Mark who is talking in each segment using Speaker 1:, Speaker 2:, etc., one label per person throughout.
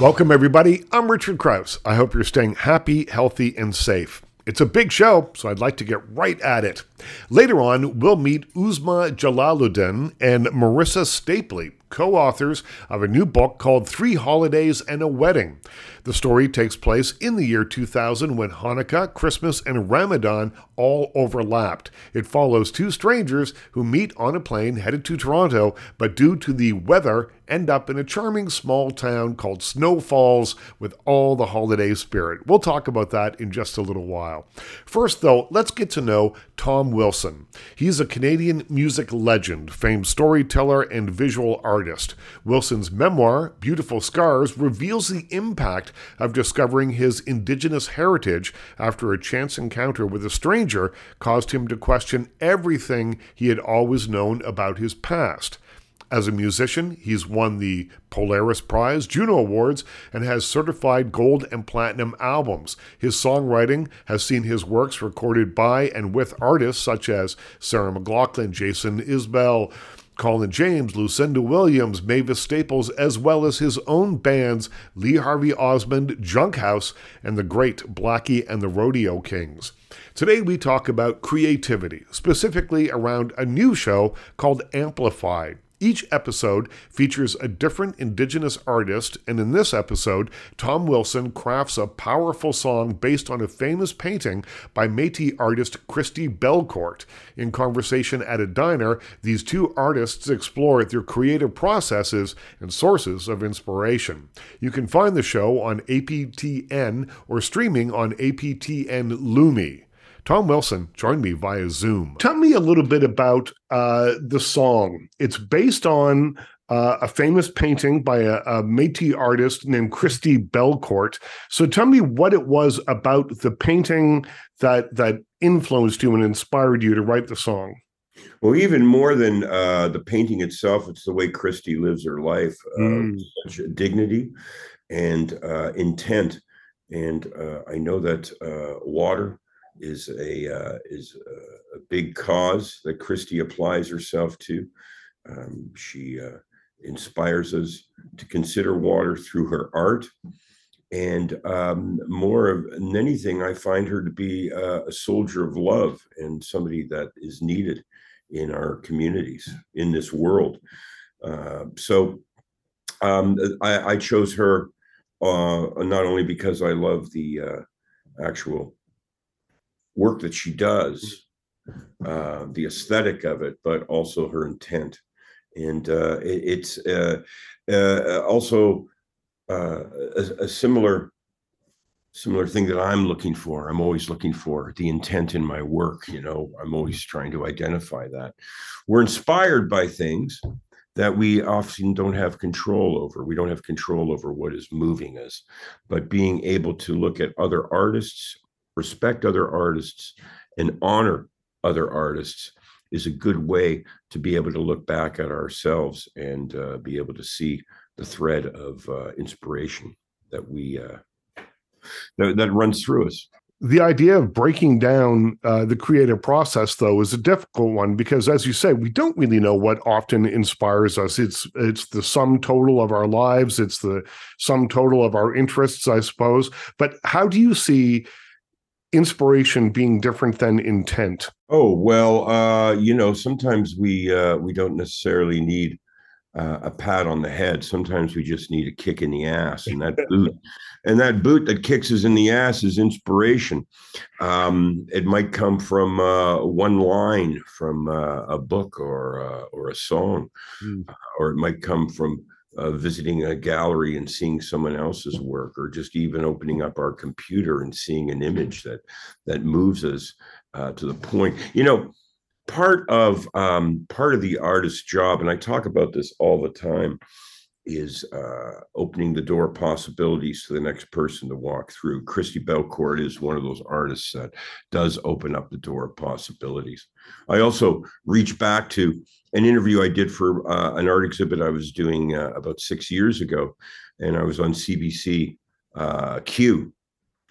Speaker 1: Welcome, everybody. I'm Richard Crouse. I hope you're staying happy, healthy, and safe. It's a big show, so I'd like to get right at it. Later on, we'll meet Uzma Jalaluddin and Marissa Stapley, co authors of a new book called Three Holidays and a Wedding. The story takes place in the year 2000 when Hanukkah, Christmas, and Ramadan all overlapped. It follows two strangers who meet on a plane headed to Toronto, but due to the weather, end up in a charming small town called Snow Falls with all the holiday spirit. We'll talk about that in just a little while. First, though, let's get to know Tom Wilson. He's a Canadian music legend, famed storyteller, and visual artist. Wilson's memoir, Beautiful Scars, reveals the impact of discovering his Indigenous heritage after a chance encounter with a stranger caused him to question everything he had always known about his past. As a musician, he's won the Polaris Prize, Juno Awards, and has certified gold and platinum albums. His songwriting has seen his works recorded by and with artists such as Sarah McLachlan, Jason Isbell, Colin James, Lucinda Williams, Mavis Staples, as well as his own bands Lee Harvey Osmond, Junkhouse, and the great Blackie and the Rodeo Kings. Today we talk about creativity, specifically around a new show called Amplified. Each episode features a different Indigenous artist, and in this episode, Tom Wilson crafts a powerful song based on a famous painting by Metis artist Christi Belcourt. In conversation at a diner, these two artists explore their creative processes and sources of inspiration. You can find the show on APTN or streaming on APTN Lumi. Tom Wilson joined me via Zoom. Tell me a little bit about uh, the song. It's based on uh, a famous painting by a, a Métis artist named Christi Belcourt. So tell me what it was about the painting that that influenced you and inspired you to write the song.
Speaker 2: Well, even more than uh, the painting itself, it's the way Christi lives her life, uh, mm. such dignity and uh, intent. And uh, I know that uh, water is a uh, is a, a, big cause that Christi applies herself to. Um, she uh, inspires us to consider water through her art, and um, more of, than anything, I find her to be uh, a soldier of love and somebody that is needed in our communities in this world. Uh, so um, I, I, chose her uh, not only because I love the uh, actual work that she does, uh, the aesthetic of it, but also her intent. And uh, it, it's uh, uh also uh, a, a, similar similar thing that I'm looking for. I'm always looking for the intent in my work. You know, I'm always trying to identify that. We're inspired by things that we often don't have control over. We don't have control over what is moving us, but being able to look at other artists, respect other artists and honor other artists is a good way to be able to look back at ourselves and uh, be able to see the thread of uh, inspiration that we uh, that, that runs through us.
Speaker 1: The idea of breaking down uh, the creative process though is a difficult one because as you say we don't really know what often inspires us. It's it's the sum total of our lives. It's the sum total of our interests i suppose. But how do you see inspiration being different than intent?
Speaker 2: Oh well, uh, you know, sometimes we uh, we don't necessarily need uh, a pat on the head. Sometimes we just need a kick in the ass, and that boot, and that boot that kicks us in the ass is inspiration. Um, it might come from uh, one line from uh, a book or uh, or a song, mm. or it might come from uh, visiting a gallery and seeing someone else's work, or just even opening up our computer and seeing an image that that moves us uh, to the point. You know, part of um, part of the artist's job, and I talk about this all the time, is uh, opening the door possibilities to the next person to walk through. Christi Belcourt is one of those artists that does open up the door of possibilities. I also reach back to an interview I did for uh, an art exhibit I was doing uh, about six years ago, and I was on CBC uh, Q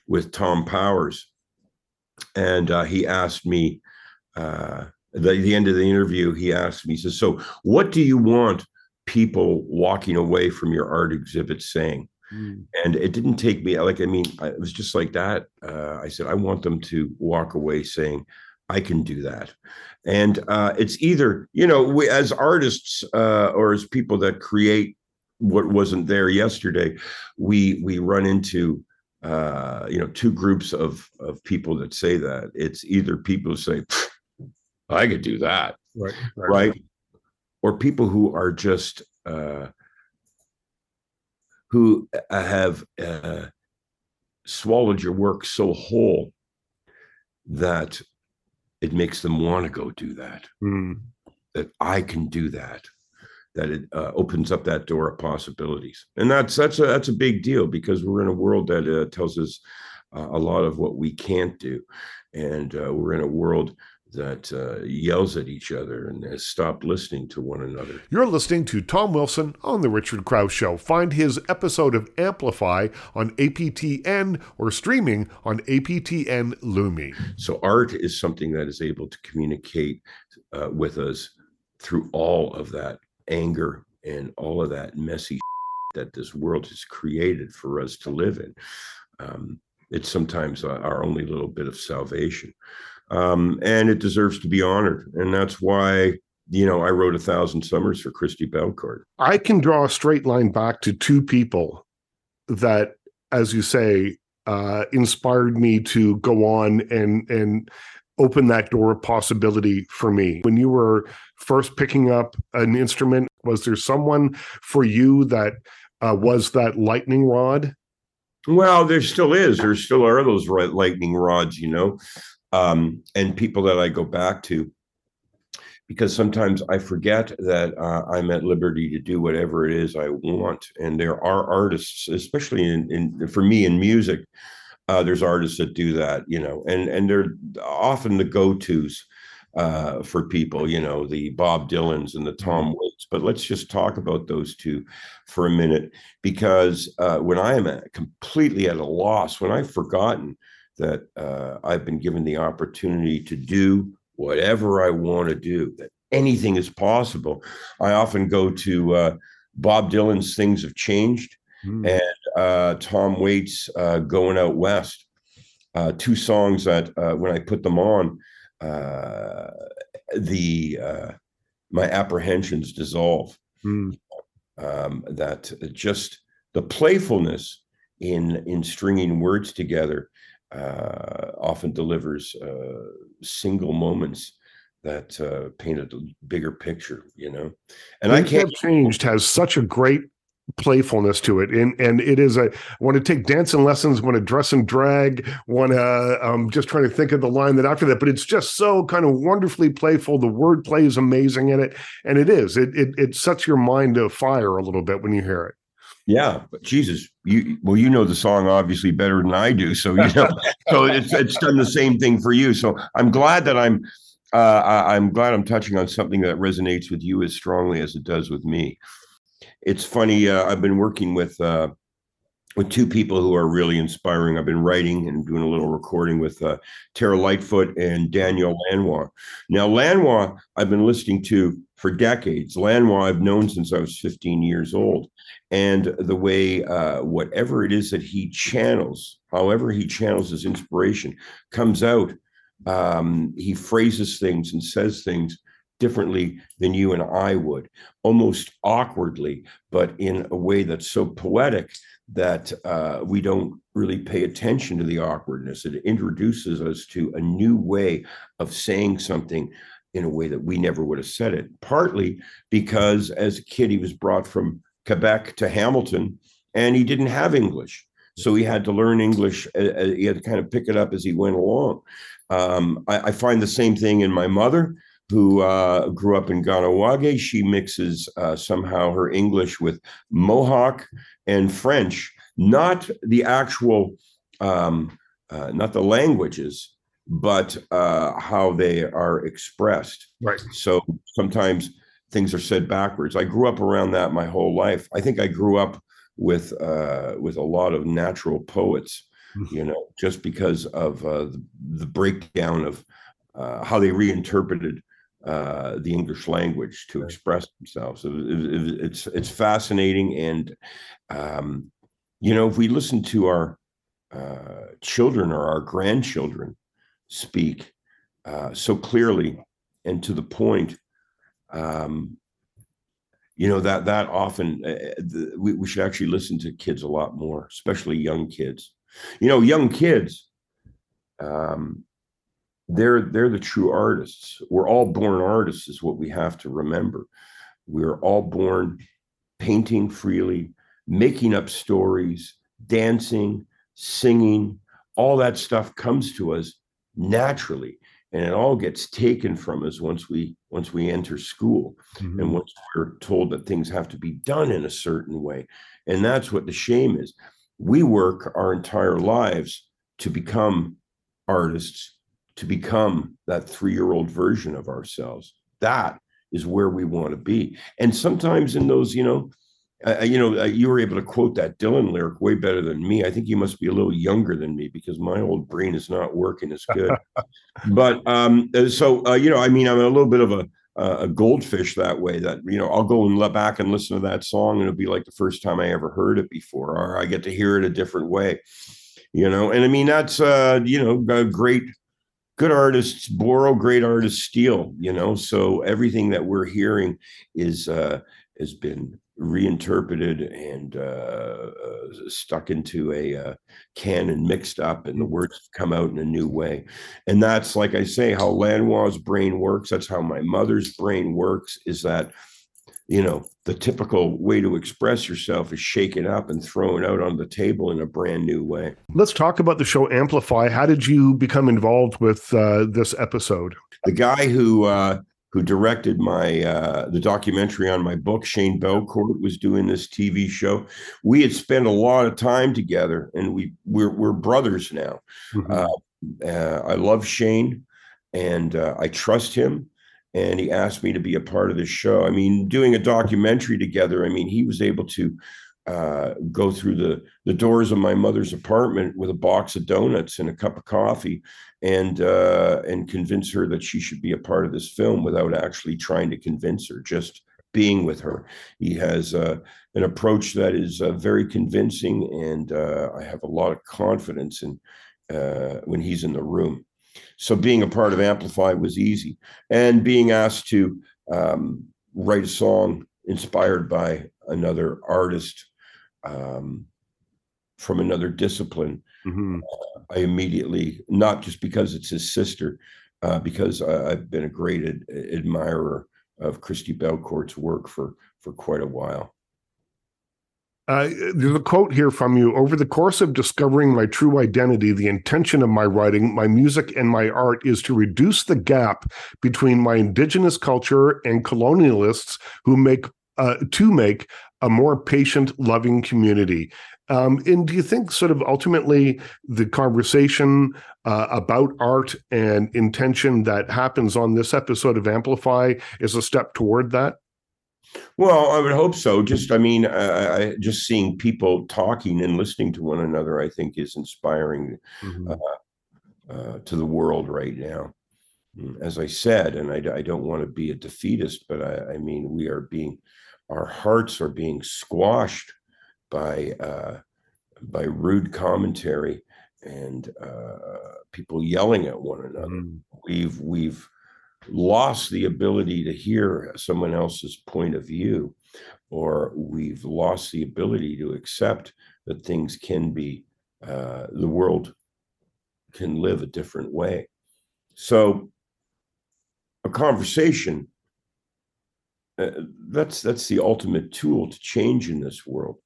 Speaker 2: with Tom Powers, and uh, he asked me. Uh, the, the end of the interview, he asked me, he says, So, what do you want people walking away from your art exhibit saying? Mm. And it didn't take me like I mean, it was just like that. Uh, I said I want them to walk away saying, "I can do that." And uh, it's either you know, we, as artists uh, or as people that create what wasn't there yesterday, we we run into uh, you know two groups of of people that say that. It's either people who say, "I could do that," right, right, right? Or people who are just uh, who uh, have uh, swallowed your work so whole that it makes them want to go do that. Mm. That I can do that. That it uh, opens up that door of possibilities, and that's that's a that's a big deal because we're in a world that uh, tells us uh, a lot of what we can't do, and uh, we're in a world that uh, yells at each other and has stopped listening to one another.
Speaker 1: You're listening to Tom Wilson on The Richard Crouse Show. Find his episode of Amplify on APTN or streaming on APTN Lumi.
Speaker 2: So, art is something that is able to communicate uh, with us through all of that anger and all of that messy that this world has created for us to live in. Um, it's sometimes our only little bit of salvation um, and it deserves to be honored. And that's why you know I wrote a thousand summers for Christi Belcourt.
Speaker 1: I can draw a straight line back to two people that, as you say, uh, inspired me to go on and and open that door of possibility for me. When you were first picking up an instrument, was there someone for you that uh, was that lightning rod?
Speaker 2: Well, there still is. There still are those lightning rods, you know um, and people that I go back to because sometimes I forget that uh, I'm at liberty to do whatever it is I want. And there are artists, especially in, in for me in music, uh, there's artists that do that, you know, and and they're often the go-tos uh, for people, you know, the Bob Dylans and the Tom mm-hmm. Waits. But let's just talk about those two for a minute, because uh, when I am at, completely at a loss, when I've forgotten that uh, I've been given the opportunity to do whatever I want to do, that anything is possible. I often go to uh, Bob Dylan's Things Have Changed mm. and uh, Tom Waits' uh, Going Out West, uh, two songs that uh, when I put them on, the my apprehensions dissolve. Mm. Um, that just the playfulness in in stringing words together uh, often delivers uh, single moments that uh, paint a bigger picture, you know.
Speaker 1: And I can't changed has such a great playfulness to it and and it is a want to take dancing lessons want to dress and drag want to um just trying to think of the line that after that but it's just so kind of wonderfully playful the word play is amazing in it and it is it it, it sets your mind afire a little bit when you hear it
Speaker 2: yeah, but Jesus, you well, you know the song obviously better than I do, so you know, so it's it's done the same thing for you. So I'm glad that I'm, uh, I'm glad I'm touching on something that resonates with you as strongly as it does with me. It's funny. Uh, I've been working with uh, with two people who are really inspiring. I've been writing and doing a little recording with uh, Tara Lightfoot and Daniel Lanois. Now, Lanois, I've been listening to for decades. Lanois, I've known since I was 15 years old and the way uh, whatever it is that he channels, however he channels his inspiration, comes out. Um, he phrases things and says things differently than you and I would, almost awkwardly, but in a way that's so poetic that uh, we don't really pay attention to the awkwardness. It introduces us to a new way of saying something in a way that we never would have said it. Partly because as a kid, he was brought from Quebec to Hamilton, and he didn't have English. So he had to learn English. Uh, uh, he had to kind of pick it up as he went along. Um, I, I, find the same thing in my mother, who uh, grew up in Kahnawake. She mixes uh, somehow her English with Mohawk and French, not the actual, um, uh, not the languages, but uh, how they are expressed.
Speaker 1: Right.
Speaker 2: So sometimes things are said backwards. I grew up around that my whole life. I think I grew up with uh, with a lot of natural poets, mm-hmm. you know, just because of uh, the, the, breakdown of uh, how they reinterpreted uh, the English language to express themselves. It, it, it's it's fascinating, and um, you know, if we listen to our uh, children or our grandchildren speak uh, so clearly and to the point, um, you know that that often uh, the, we, we should actually listen to kids a lot more, especially young kids. You know, young kids. Um, they're they're the true artists. We're all born artists, is what we have to remember. We're all born painting freely, making up stories, dancing, singing, all that stuff comes to us naturally and it all gets taken from us once we once we enter school. Mm-hmm. and once we're told that things have to be done in a certain way. And that's what the shame is. We work our entire lives to become artists to become that 3-year-old version of ourselves. That is where we want to be. And sometimes in those you know uh, you know, you were able to quote that Dylan lyric way better than me. I think you must be a little younger than me because my old brain is not working as good. but um, uh, so uh, you know, I mean, I'm a little bit of a a goldfish that way. That you know, I'll go and let back and listen to that song, and it'll be like the first time I ever heard it before, or I get to hear it a different way. You know, and I mean that's uh, you know, great good artists borrow, great artists steal. You know, so everything that we're hearing is uh, has been reinterpreted and uh, uh, stuck into a uh, canon mixed up and the mm. words come out in a new way. And that's like i say how lanois brain works that's how my mother's brain works is that you know the typical way to express yourself is shaken up and thrown out on the table in a brand new way.
Speaker 1: Let's talk about the show amplify. How did you become involved with uh, this episode?
Speaker 2: The guy who uh, who directed my uh, the documentary on my book. Shane Belcourt was doing this TV show. We had spent a lot of time together, and we we're we're brothers now. Mm-hmm. Uh, uh, I love Shane, and uh, I trust him. And he asked me to be a part of this show. I mean, doing a documentary together. I mean, he was able to uh, go through the the doors of my mother's apartment with a box of donuts and a cup of coffee, and uh, and convince her that she should be a part of this film without actually trying to convince her, just being with her. He has uh, an approach that is uh, very convincing, and uh, I have a lot of confidence in when he's in the room. So being a part of Amplify was easy, and being asked to um, write a song inspired by another artist um, from another discipline, mm-hmm. uh, I immediately, not just because it's his sister, uh, because I, have been a great ad- admirer of Christi Belcourt's work for for quite a while.
Speaker 1: Uh, there's a quote here from you. Over the course of discovering my true identity, the intention of my writing, my music, and my art is to reduce the gap between my indigenous culture and colonialists who make uh, to make a more patient, loving community. Um, and do you think, sort of ultimately, the conversation uh, about art and intention that happens on this episode of Amplify is a step toward that?
Speaker 2: Well, I would hope so. Just, I mean, I, just seeing people talking and listening to one another, I think, is inspiring mm-hmm. uh, uh, to the world right now. Mm, as I said, and I, I don't want to be a defeatist, but I, I mean, we are being our hearts are being squashed by uh, by rude commentary and uh, people yelling at one another. Mm. We've we've lost the ability to hear someone else's point of view, or we've lost the ability to accept that things can be uh, the world can live a different way. So a conversation uh, that's that's the ultimate tool to change in this world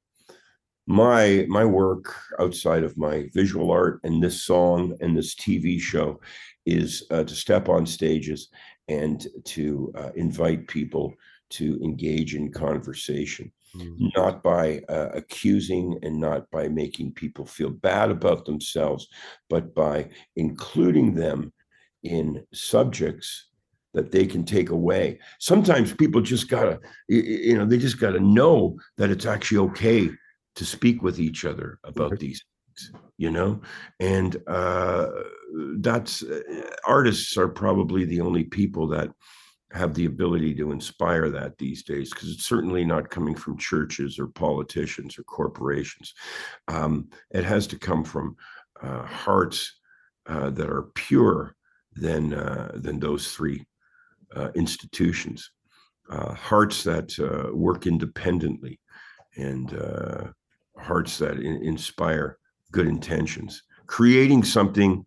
Speaker 2: my my work outside of my visual art and this song and this tv show is uh, to step on stages and to uh, invite people to engage in conversation mm-hmm. not by uh, accusing and not by making people feel bad about themselves but by including them in subjects that they can take away. Sometimes people just gotta, you know, they just gotta know that it's actually okay to speak with each other about these things, you know, and uh, that's uh, artists are probably the only people that have the ability to inspire that these days because it's certainly not coming from churches or politicians or corporations. Um, it has to come from uh, hearts uh, that are pure than uh, than those three uh, institutions. Uh, hearts that uh, work independently, and hearts that in- inspire good intentions, creating something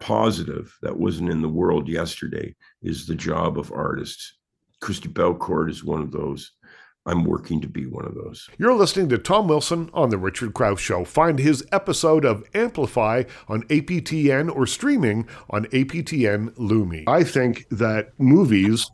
Speaker 2: positive that wasn't in the world yesterday is the job of artists. Christi Belcourt is one of those. I'm working to be one of those.
Speaker 1: You're listening to Tom Wilson on The Richard Crouse Show. Find his episode of Amplify on APTN or streaming on APTN Lumi. I think that movies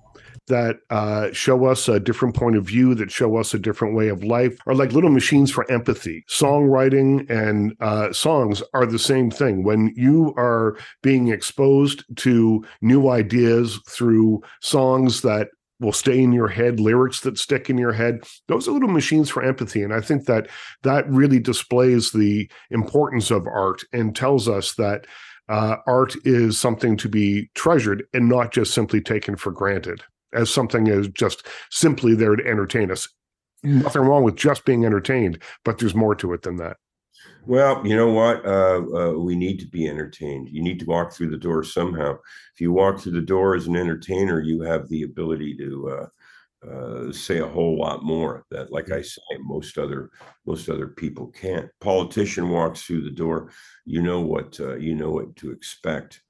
Speaker 1: that uh, show us a different point of view, that show us a different way of life, are like little machines for empathy. Songwriting and uh, songs are the same thing. When you are being exposed to new ideas through songs that will stay in your head, lyrics that stick in your head. Those are little machines for empathy. And I think that that really displays the importance of art and tells us that uh, art is something to be treasured and not just simply taken for granted as something is just simply there to entertain us. Nothing wrong with just being entertained, but there's more to it than that.
Speaker 2: Well, you know what? Uh, uh, we need to be entertained. You need to walk through the door somehow. If you walk through the door as an entertainer, you have the ability to uh, uh say a whole lot more. That, like I say, most other most other people can't. Politician walks through the door, you know what uh, you know what to expect.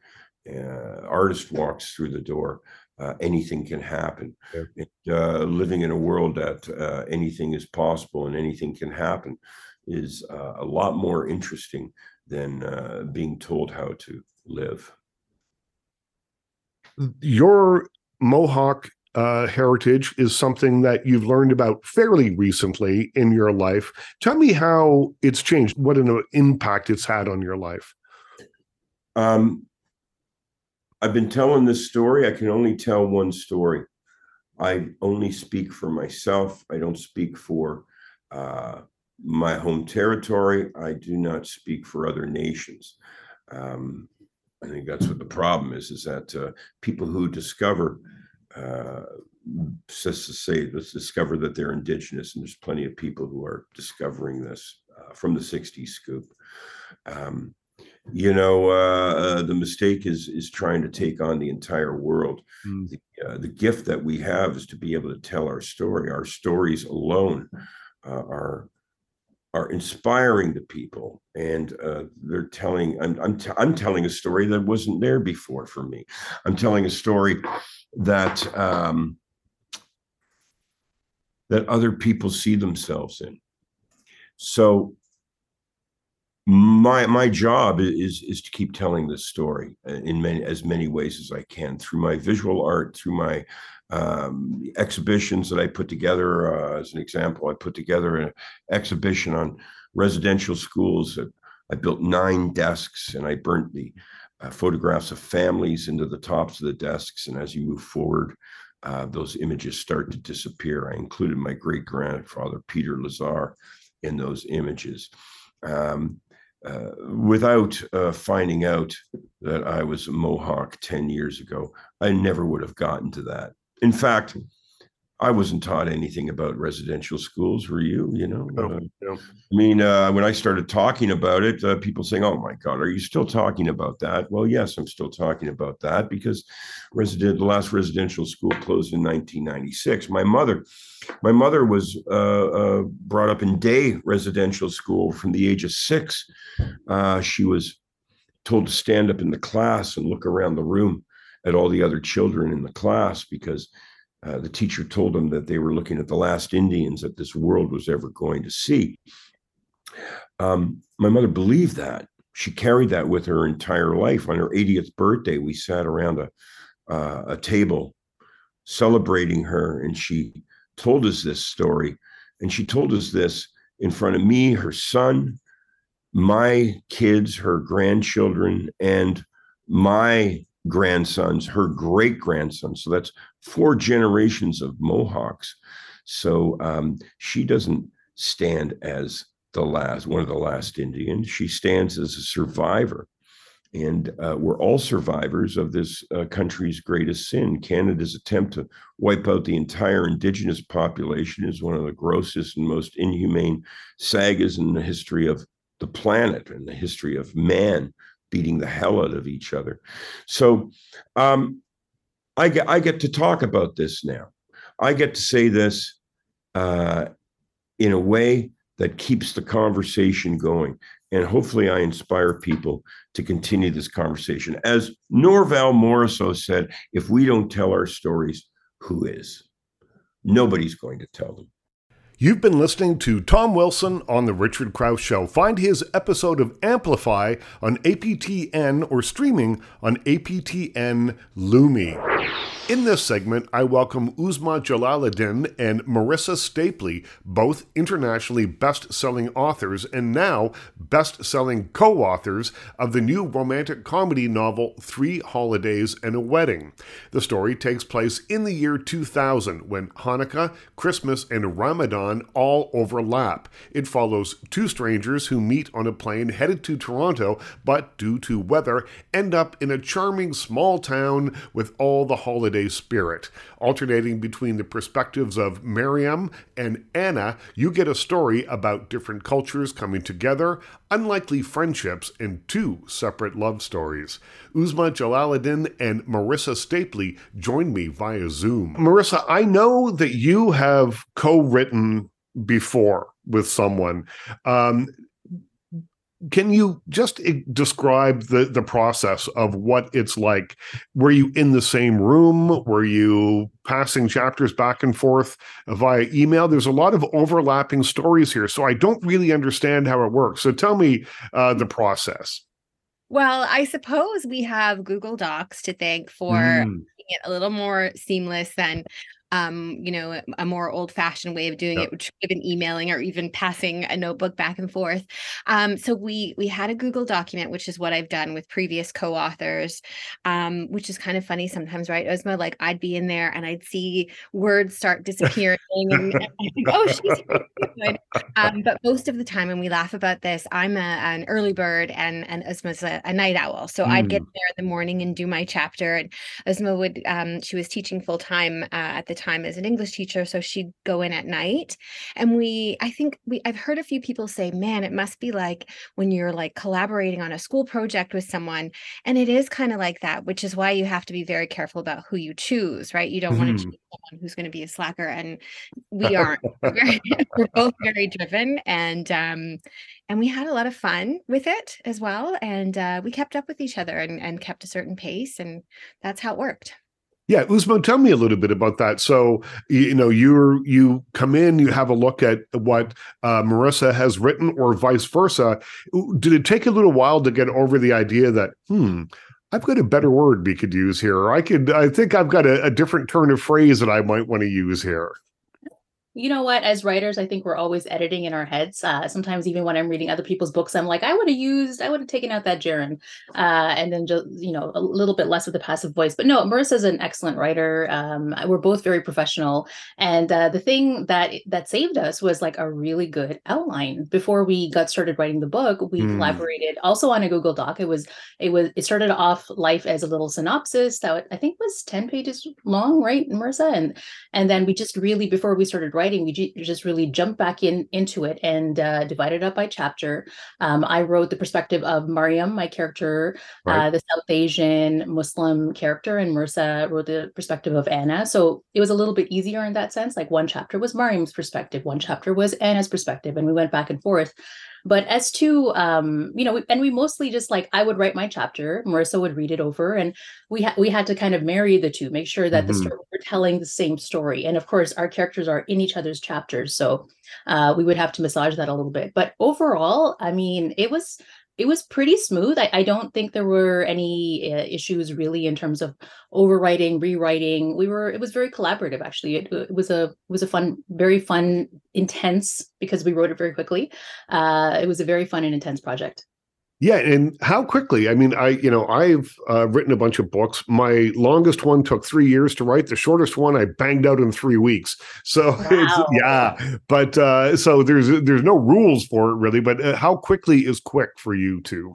Speaker 2: Uh, artist walks through the door uh, anything can happen. Yeah. uh, living in a world that uh, anything is possible and anything can happen is uh, a lot more interesting than uh, being told how to live.
Speaker 1: Your Mohawk uh, heritage is something that you've learned about fairly recently in your life. Tell me how it's changed, what an impact it's had on your life.
Speaker 2: Um, I've been telling this story. I can only tell one story. I only speak for myself. I don't speak for uh, my home territory. I do not speak for other nations. Um, I think that's what the problem is: is that uh, people who discover, uh, to say, let's discover that they're indigenous, and there's plenty of people who are discovering this uh, from the '60s scoop. Um, you know uh, uh, the mistake is is trying to take on the entire world. Mm. the, uh, the gift that we have is to be able to tell our story. Our stories alone uh, are are inspiring to people. And uh, they're telling I'm, I'm, t- I'm telling a story that wasn't there before for me. I'm telling a story that um, that other people see themselves in. So my my job is is to keep telling this story uh, in many as many ways as I can through my visual art, through my um, exhibitions that I put together. Uh, as an example, I put together an exhibition on residential schools. I built nine desks and I burnt the uh, photographs of families into the tops of the desks. And as you move forward, uh, those images start to disappear. I included my great grandfather Peter Lazar in those images. Um, uh, without uh, finding out that I was a Mohawk 10 years ago, I never would have gotten to that. In fact, I wasn't taught anything about residential schools. Were you? You know, uh, I mean, uh, when I started talking about it, uh, people saying, "Oh my God, are you still talking about that?" Well, yes, I'm still talking about that because resident the last residential school closed in 1996. My mother, my mother was uh, uh, brought up in day residential school from the age of six. Uh, she was told to stand up in the class and look around the room at all the other children in the class because uh, the teacher told them that they were looking at the last Indians that this world was ever going to see. Um, my mother believed that. She carried that with her entire life. On her 80th birthday, we sat around a, uh, a table celebrating her, and she told us this story. And she told us this in front of me, her son, my kids, her grandchildren, and my grandsons, her great grandsons. So that's four generations of Mohawks. So um, she doesn't stand as the last, one of the last Indians. She stands as a survivor And uh, we're all survivors of this uh, country's greatest sin. Canada's attempt to wipe out the entire Indigenous population is one of the grossest and most inhumane sagas in the history of the planet and the history of man beating the hell out of each other. So um, I, get, I get to talk about this now. I get to say this uh, in a way that keeps the conversation going. And hopefully, I inspire people to continue this conversation. As Norval Morrisseau said, if we don't tell our stories, who is? Nobody's going to tell them.
Speaker 1: You've been listening to Tom Wilson on The Richard Crouse Show. Find his episode of Amplify on APTN or streaming on APTN Lumi. In this segment, I welcome Uzma Jalaluddin and Marissa Stapley, both internationally best selling authors and now best selling co authors of the new romantic comedy novel Three Holidays and a Wedding. The story takes place in the year 2000 when Hanukkah, Christmas, and Ramadan all overlap. It follows two strangers who meet on a plane headed to Toronto, but due to weather, end up in a charming small town with all the holiday holiday spirit. Alternating between the perspectives of Miriam and Anna, you get a story about different cultures coming together, unlikely friendships, and two separate love stories. Uzma Jalaluddin and Marissa Stapley join me via Zoom. Marissa, I know that you have co written before with someone. Um, can you just eh, describe the the process of what it's like? Were you in the same room? Were you passing chapters back and forth via email? There's a lot of overlapping stories here so i don't really understand how it works. So tell me uh, the process.
Speaker 3: Well i suppose we have google docs to thank for mm. making it a little more seamless than um, you know, a more old fashioned way of doing yep. it, which would have emailing or even passing a notebook back and forth. Um, so we we had a Google document, which is what I've done with previous co-authors, um, which is kind of funny sometimes, right? Uzma, like I'd be in there and I'd see words start disappearing and, and think, oh, she's good. Um, but most of the time, and we laugh about this, I'm a, an early bird and and Uzma's a, a night owl. So mm. I'd get mm. there in the morning and do my chapter. And Uzma would, um, she was teaching full time uh, at the time as an English teacher, so she'd go in at night. And we, I think we, I've heard a few people say, man, it must be like when you're like collaborating on a school project with someone. And it is kind of like that, which is why you have to be very careful about who you choose, right? You don't mm-hmm. want to choose someone who's going to be a slacker. And we aren't. we're both very driven. And, um, and we had a lot of fun with it as well. And uh, we kept up with each other and, and kept a certain pace. And that's how it worked.
Speaker 1: Yeah, Uzma, tell me a little bit about that. So, you know, you you come in, you have a look at what uh, Marissa has written, or vice versa. Did it take a little while to get over the idea that, hmm, I've got a better word we could use here. I could, I think I've got a, a different turn of phrase that I might want to use here
Speaker 4: you know what as writers i think we're always editing in our heads uh, sometimes even when i'm reading other people's books i'm like i would have used i would have taken out that gerund uh, and then just you know a little bit less of the passive voice. But no marissa's an excellent writer um, we're both very professional and uh, the thing that that saved us was like a really good outline. Before we got started writing the book we mm. collaborated also on a google doc it was it was it started off life as a little synopsis that i think was 10 pages long right marissa? And and then we just really before we started writing writing, we just really jumped back in into it and uh, divided up by chapter. Um, I wrote the perspective of Mariam, my character, uh, right. uh, the South Asian Muslim character, and Marissa wrote the perspective of Anna. So it was a little bit easier in that sense. Like one chapter was Mariam's perspective, one chapter was Anna's perspective, and we went back and forth. But as to, um, you know, and we mostly just like I would write my chapter, Marissa would read it over, and we had we had to kind of marry the two, make sure that mm-hmm. the story we're telling the same story. And of course, our characters are in each other's chapters, so uh, we would have to massage that a little bit. But overall, I mean, it was it was pretty smooth. I, I don't think there were any uh, issues really in terms of overwriting, rewriting. We were it was very collaborative actually. It, it, was a it was a fun, very fun, intense because we wrote it very quickly. Uh, it was a very fun and intense project.
Speaker 1: Yeah, and how quickly? I mean, I you know I've uh, written a bunch of books. My longest one took three years to write. The shortest one I banged out in three weeks. So wow. yeah, but uh, so there's there's no rules for it really. But uh, how quickly is quick for you too?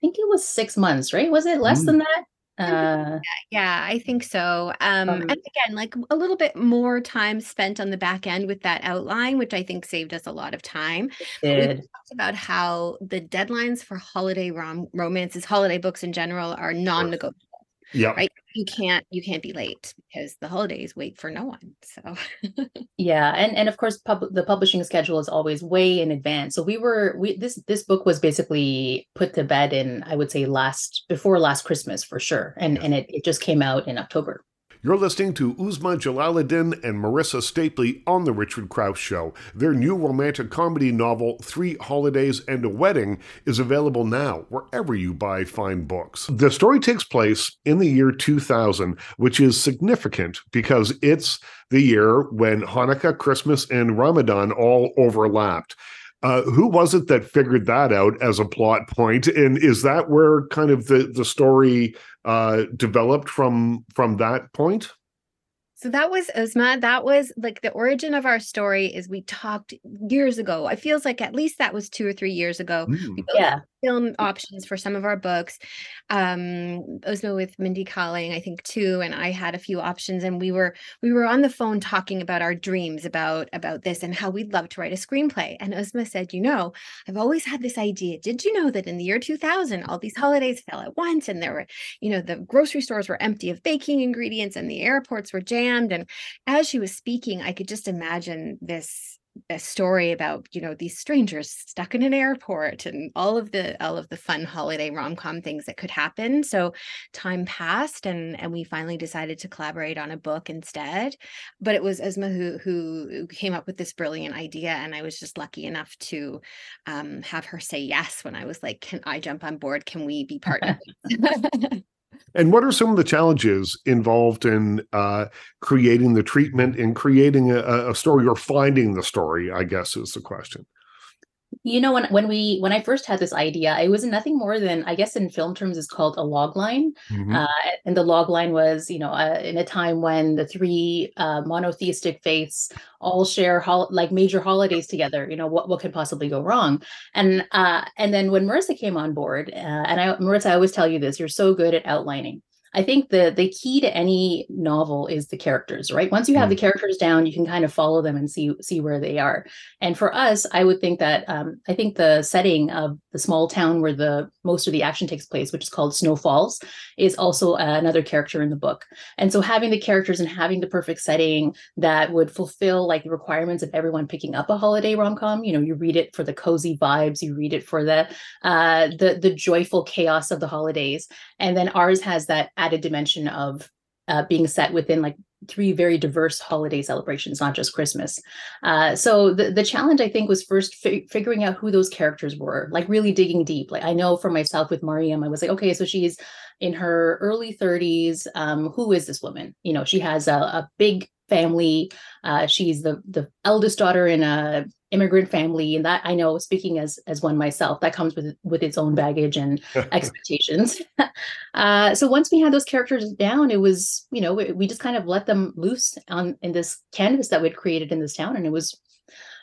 Speaker 4: think it was six months, right? Was it less mm. than that?
Speaker 3: Uh, yeah, I think so. Um, um, and again, like a little bit more time spent on the back end with that outline, which I think saved us a lot of time. We talked about how the deadlines for holiday rom- romances, holiday books in general, are non-negotiable.
Speaker 1: Yeah.
Speaker 3: Right. You can't you can't be late because the holidays wait for no one. So
Speaker 4: yeah, and and of course pub- the publishing schedule is always way in advance. So we were we this this book was basically put to bed in I would say last before last Christmas for sure. And yeah. and it, it just came out in October.
Speaker 1: You're listening to Uzma Jalaluddin and Marissa Stapley on The Richard Crouse Show. Their new romantic comedy novel, Three Holidays and a Wedding, is available now wherever you buy fine books. The story takes place in the year 2000, which is significant because it's the year when Hanukkah, Christmas, and Ramadan all overlapped. Uh, who was it that figured that out as a plot? And is that where kind of the the story uh, developed from from that point?
Speaker 3: So that was Uzma. That was like the origin of our story is we talked years ago. It feels like at least that was two or three years ago.
Speaker 4: Mm. Yeah
Speaker 3: film options for some of our books. Um, Uzma with Mindy Kaling, I think too, and I had a few options, and we were we were on the phone talking about our dreams about about this and how we'd love to write a screenplay. And Uzma said, "You know, I've always had this idea. Did you know that in the year 2000, all these holidays fell at once, and there were, you know, the grocery stores were empty of baking ingredients, and the airports were jammed." And as she was speaking, I could just imagine this a story about you know these strangers stuck in an airport and all of the all of the fun holiday rom-com things that could happen. So time passed and and we finally decided to collaborate on a book instead. But it was Uzma who who came up with this brilliant idea and I was just lucky enough to um, have her say yes when I was like can I jump on board? Can we be partners
Speaker 1: And what are some of the challenges involved in uh, creating the treatment and creating a, a story or finding the story? I guess is the question
Speaker 4: you know when when we when i first had this idea it was nothing more than i guess in film terms is called a log line. Mm-hmm. uh, and the log line was you know uh, in a time when the three uh, monotheistic faiths all share hol- like major holidays together you know what what could possibly go wrong? And uh and then when marissa came on board uh, and i marissa i always tell you this you're so good at outlining I think the the key to any novel is the characters, right? Once you have mm. the characters down, you can kind of follow them and see see where they are. And for us, I would think that um, I think the setting of the small town where the most of the action takes place, which is called Snow Falls, is also uh, another character in the book. And so having the characters and having the perfect setting that would fulfill like the requirements of everyone picking up a holiday rom com. You know, you read it for the cozy vibes, you read it for the uh, the the joyful chaos of the holidays, and then ours has that added dimension of uh, being set within like three very diverse holiday celebrations, not just Christmas. Uh, so the, the challenge, I think, was first fi- figuring out who those characters were, like really digging deep. Like I know for myself with Mariam, I was like, okay, so she's in her early 30s. Um, who is this woman? You know, she has a, a big family. Uh, she's the the eldest daughter in a immigrant family, and that I know, speaking as as one myself, that comes with with its own baggage and expectations. uh, so once we had those characters down, it was you know we, we, just kind of let them loose on in this canvas that we'd created in this town, and it was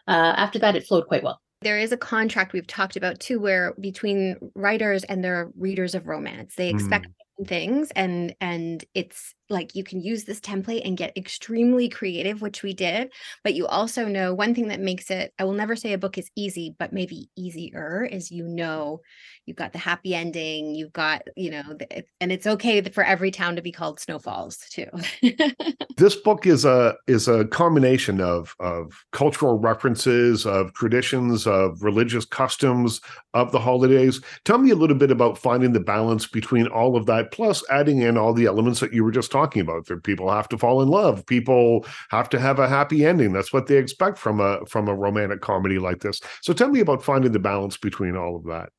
Speaker 4: uh, after that it flowed quite well
Speaker 3: there is a contract we've talked about too where between writers and their readers of romance they expect mm. things and and it's like you can use this template and get extremely creative which we did but you also know one thing that makes it i will never say a book is easy but maybe easier is you know you've got the happy ending you've got you know the, and it's okay for every town to be called snowfalls too.
Speaker 1: This book is a is a combination of of cultural references of traditions of religious customs of the holidays. Tell me a little bit about finding the balance between all of that plus adding in all the elements that you were just talking about. That people have to fall in love. People have to have a happy ending. That's what they expect from a from a romantic comedy like this. So tell me about finding the balance between all of that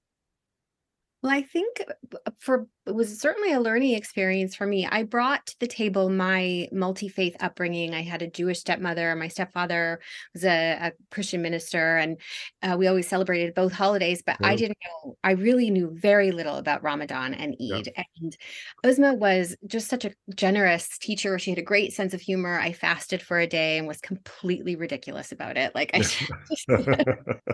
Speaker 3: well, I think uh, for it was certainly a learning experience for me. I brought to the table my multi faith upbringing. I had a Jewish stepmother. My stepfather was a, a Christian minister, and uh, we always celebrated both holidays. But I didn't know, I really knew very little about Ramadan and Eid. Yeah. And Uzma was just such a generous teacher. She had a great sense of humor. I fasted for a day and was completely ridiculous about it. Like I,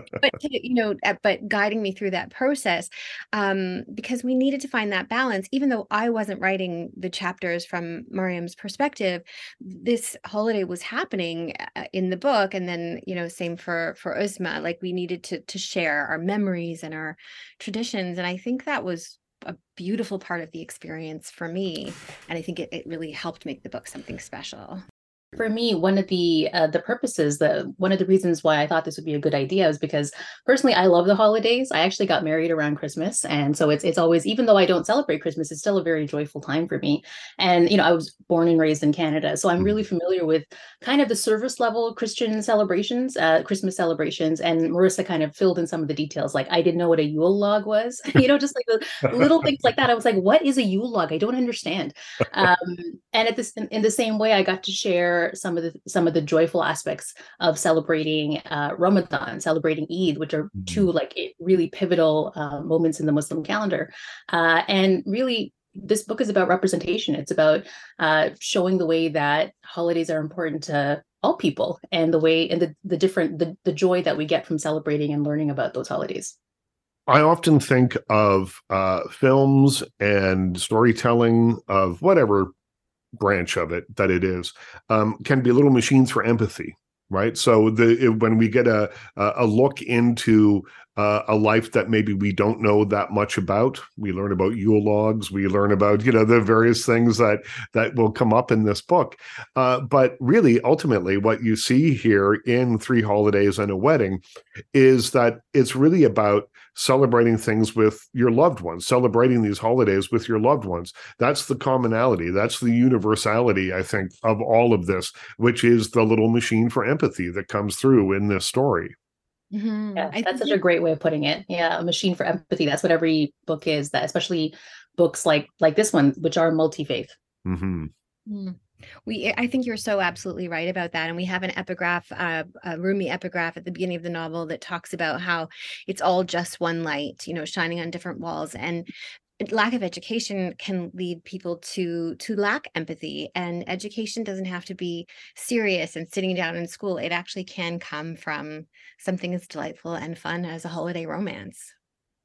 Speaker 3: but you know, uh, but guiding me through that process. Um, um, because we needed to find that balance. Even though I wasn't writing the chapters from Mariam's perspective, this holiday was happening uh, in the book, and then you know, same for for Uzma. Like we needed to to share our memories and our traditions, and I think that was a beautiful part of the experience for me and i think it, it really helped make the book something special
Speaker 4: for me one of the uh, the purposes the one of the reasons why i thought this would be a good idea is because personally i love the holidays. I actually got married around christmas and so it's it's always even though i don't celebrate christmas it's still a very joyful time for me. And you know i was born and raised in canada so i'm mm-hmm. really familiar with kind of the service level christian celebrations uh, christmas celebrations and marissa kind of filled in some of the details like i didn't know what a yule log was. You know just like the little things like that. I was like what is a yule log? I don't understand. Um, and at this in, in the same way i got to share some of the some of the joyful aspects of celebrating uh, Ramadan, celebrating Eid, which are mm-hmm. two like really pivotal uh, moments in the Muslim calendar, uh, and really this book is about representation. It's about uh, showing the way that holidays are important to all people and the way and the, the different the, the joy that we get from celebrating and learning about those holidays.
Speaker 1: I often think of uh, films and storytelling of whatever branch of it that it is um, can be little machines for empathy right? So the when we get a a look into uh, a life that maybe we don't know that much about we learn about yule logs we learn about you know the various things that that will come up in this book uh, but really ultimately what you see here in three holidays and a wedding is that it's really about celebrating things with your loved ones, celebrating these holidays with your loved ones. That's the commonality. That's the universality, I think, of all of this, which is the little machine for empathy that comes through in this story.
Speaker 4: Mm-hmm. Yeah, that's such a great way of putting it. Yeah, a machine for empathy. That's what every book is. That especially books like like this one, which are multi faith. Mm-hmm.
Speaker 3: Mm. We, I think you're so absolutely right about that. And we have an epigraph, uh, a Rumi epigraph at the beginning of the novel that talks about how it's all just one light, you know, shining on different walls. And lack of education can lead people to to lack empathy and education doesn't have to be serious and sitting down in school it actually can come from something as delightful and fun as a holiday romance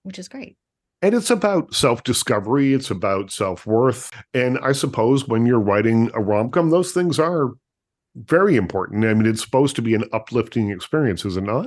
Speaker 3: which is great
Speaker 1: and it's about self discovery, it's about self worth. And I suppose when you're writing a rom com, those things are very important. I mean, it's supposed to be an uplifting experience, is it not?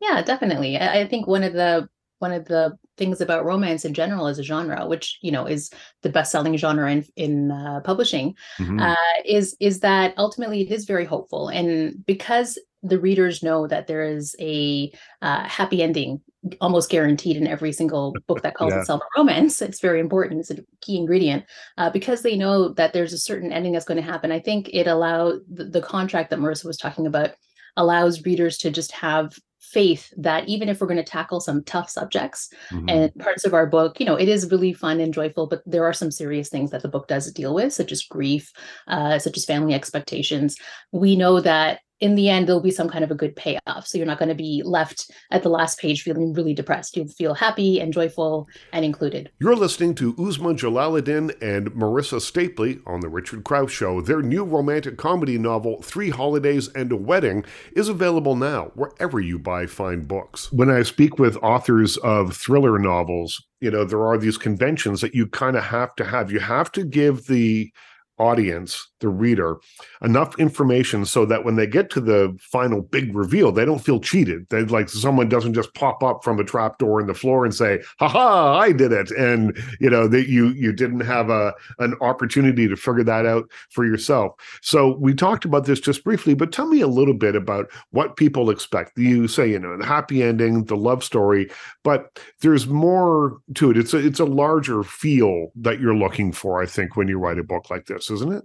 Speaker 4: Yeah, definitely. I think one of the one of the things about romance in general as a genre, which you know is the best-selling genre in in uh, publishing, mm-hmm. uh, is is that ultimately it is very hopeful, and because the readers know that there is a uh, happy ending almost guaranteed in every single book that calls yeah. itself a romance. It's very important. It's a key ingredient uh, because they know that there's a certain ending that's going to happen. I think it allowed the, the contract that Marissa was talking about allows readers to just have faith that even if we're going to tackle some tough subjects mm-hmm. and parts of our book, you know, it is really fun and joyful, but there are some serious things that the book does deal with, such as grief, uh, such as family expectations. We know that in the end there'll be some kind of a good payoff. So you're not going to be left at the last page feeling really depressed. You'll feel happy and joyful and included.
Speaker 1: You're listening to uzma jalaluddin and marissa stapley on the richard crouse show. Their new romantic comedy novel three holidays and a wedding is available now wherever you buy fine books. When i speak with authors of thriller novels you know there are these conventions that you kind of have to have. You have to give the audience, the reader, enough information so that when they get to the final big reveal, they don't feel cheated. They like someone doesn't just pop up from a trap door in the floor and say, "Ha ha, I did it," and you know that you you didn't have a an opportunity to figure that out for yourself. So we talked about this just briefly, but tell me a little bit about what people expect. You say you know the happy ending, the love story, but there's more to it. It's a it's a larger feel that you're looking for, I think, when you write a book like this isn't it?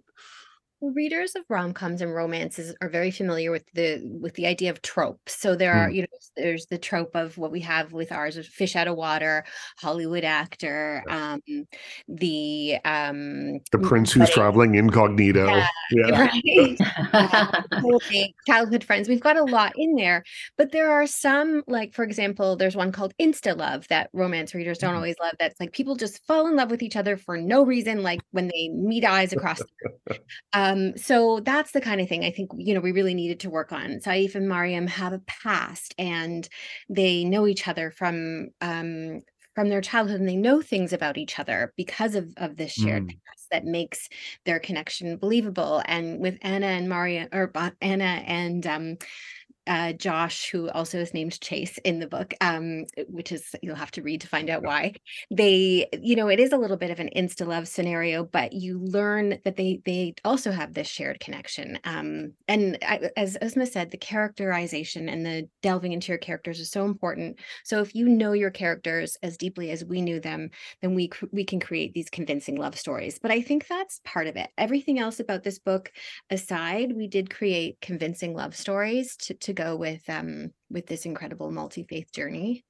Speaker 3: Readers of rom-coms and romances are very familiar with the with the idea of tropes so there are mm. you know there's the trope of what we have with ours of fish out of water hollywood actor um the um
Speaker 1: the prince who's traveling incognito yeah, yeah.
Speaker 3: right childhood friends we've got a lot in there but there are some like for example there's one called insta love that romance readers don't mm. always love that's like people just fall in love with each other for no reason like when they meet eyes across the um, um, so that's the kind of thing I think, you know, we really needed to work on. Saif and Mariam have a past and they know each other from um, from their childhood and they know things about each other because of, of this shared mm. past that makes their connection believable. And with Anna and Maria, or Anna and um, uh, Josh, who also is named Chase in the book, um, which is you'll have to read to find out why. They, you know, it is a little bit of an insta love scenario, but you learn that they they also have this shared connection. Um, and I, as Uzma said, the characterization and the delving into your characters is so important. So if you know your characters as deeply as we knew them, then we we can create these convincing love stories. But I think that's part of it. Everything else about this book aside, we did create convincing love stories to to go with um with this incredible multi-faith journey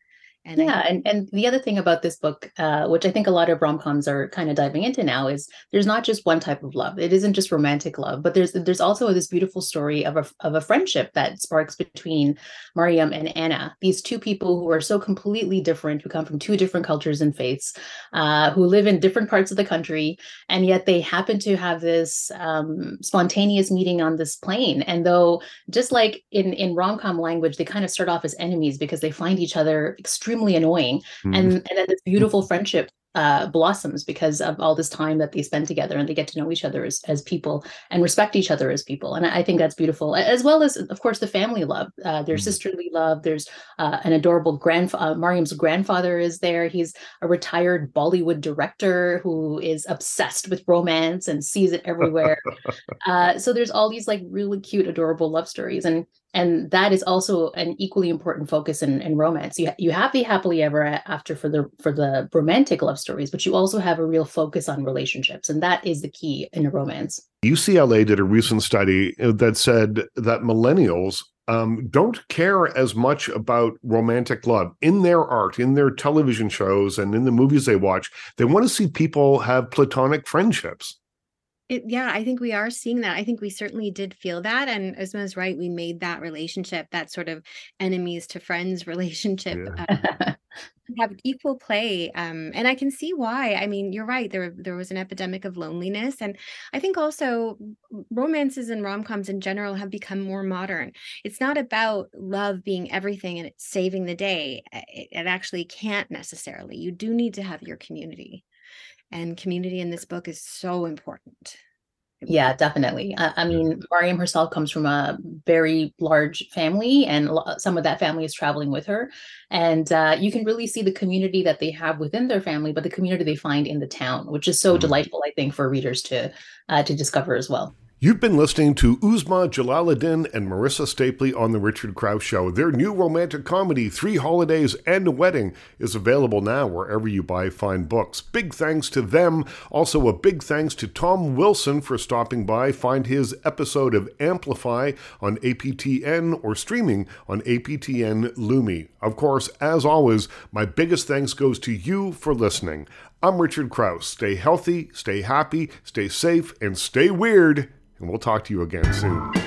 Speaker 4: and yeah, and, and the other thing about this book, uh, which I think a lot of rom coms are kind of diving into now, is there's not just one type of love. It isn't just romantic love, but there's there's also this beautiful story of a of a friendship that sparks between Mariam and Anna. These two people who are so completely different, who come from two different cultures and faiths, uh, who live in different parts of the country, and yet they happen to have this um, spontaneous meeting on this plane. And though, just like in in rom com language, they kind of start off as enemies because they find each other extremely extremely annoying mm. and and then this beautiful friendship uh, blossoms because of all this time that they spend together and they get to know each other as, as people and respect each other as people. And I think that's beautiful, as well as, of course, the family love, uh, their mm-hmm. sisterly love. There's uh, an adorable grandfather. Uh, Mariam's grandfather is there. He's a retired Bollywood director who is obsessed with romance and sees it everywhere. Uh, so there's all these like really cute, adorable love stories. And and that is also an equally important focus in, in romance. You, you have the happily ever after for the for the romantic love stories, but you also have a real focus on relationships, and that is the key in a romance.
Speaker 1: UCLA did a recent study uh, that said that millennials um, don't care as much about romantic love in their art, in their television shows, and in the movies they watch. They want to see people have platonic friendships.
Speaker 3: It, yeah, I think we are seeing that. I think we certainly did feel that. And Uzma is right. We made that relationship, that sort of enemies to friends relationship, yeah. uh, have equal play. Um, and I can see why. I mean, you're right. There, there was an epidemic of loneliness. And I think also romances and rom coms in general have become more modern. It's not about love being everything and it's saving the day. It, it actually can't necessarily. You do need to have your community and community in this book is so important.
Speaker 4: Yeah definitely. I, I mean mariam herself comes from a very large family and some of that family is traveling with her. And uh, you can really see the community that they have within their family but the community they find in the town which is so mm-hmm. delightful i think for readers to uh, to discover as well
Speaker 1: You've been listening to Uzma Jalaluddin and Marissa Stapley on The Richard Crouse Show. Their new romantic comedy, Three Holidays and a Wedding, is available now wherever you buy fine books. Big thanks to them. Also, a big thanks to Tom Wilson for stopping by. Find his episode of Amplify on APTN or streaming on APTN Lumi. Of course, as always, my biggest thanks goes to you for listening. I'm Richard Crouse. Stay healthy, stay happy, stay safe, and stay weird and we'll talk to you again soon.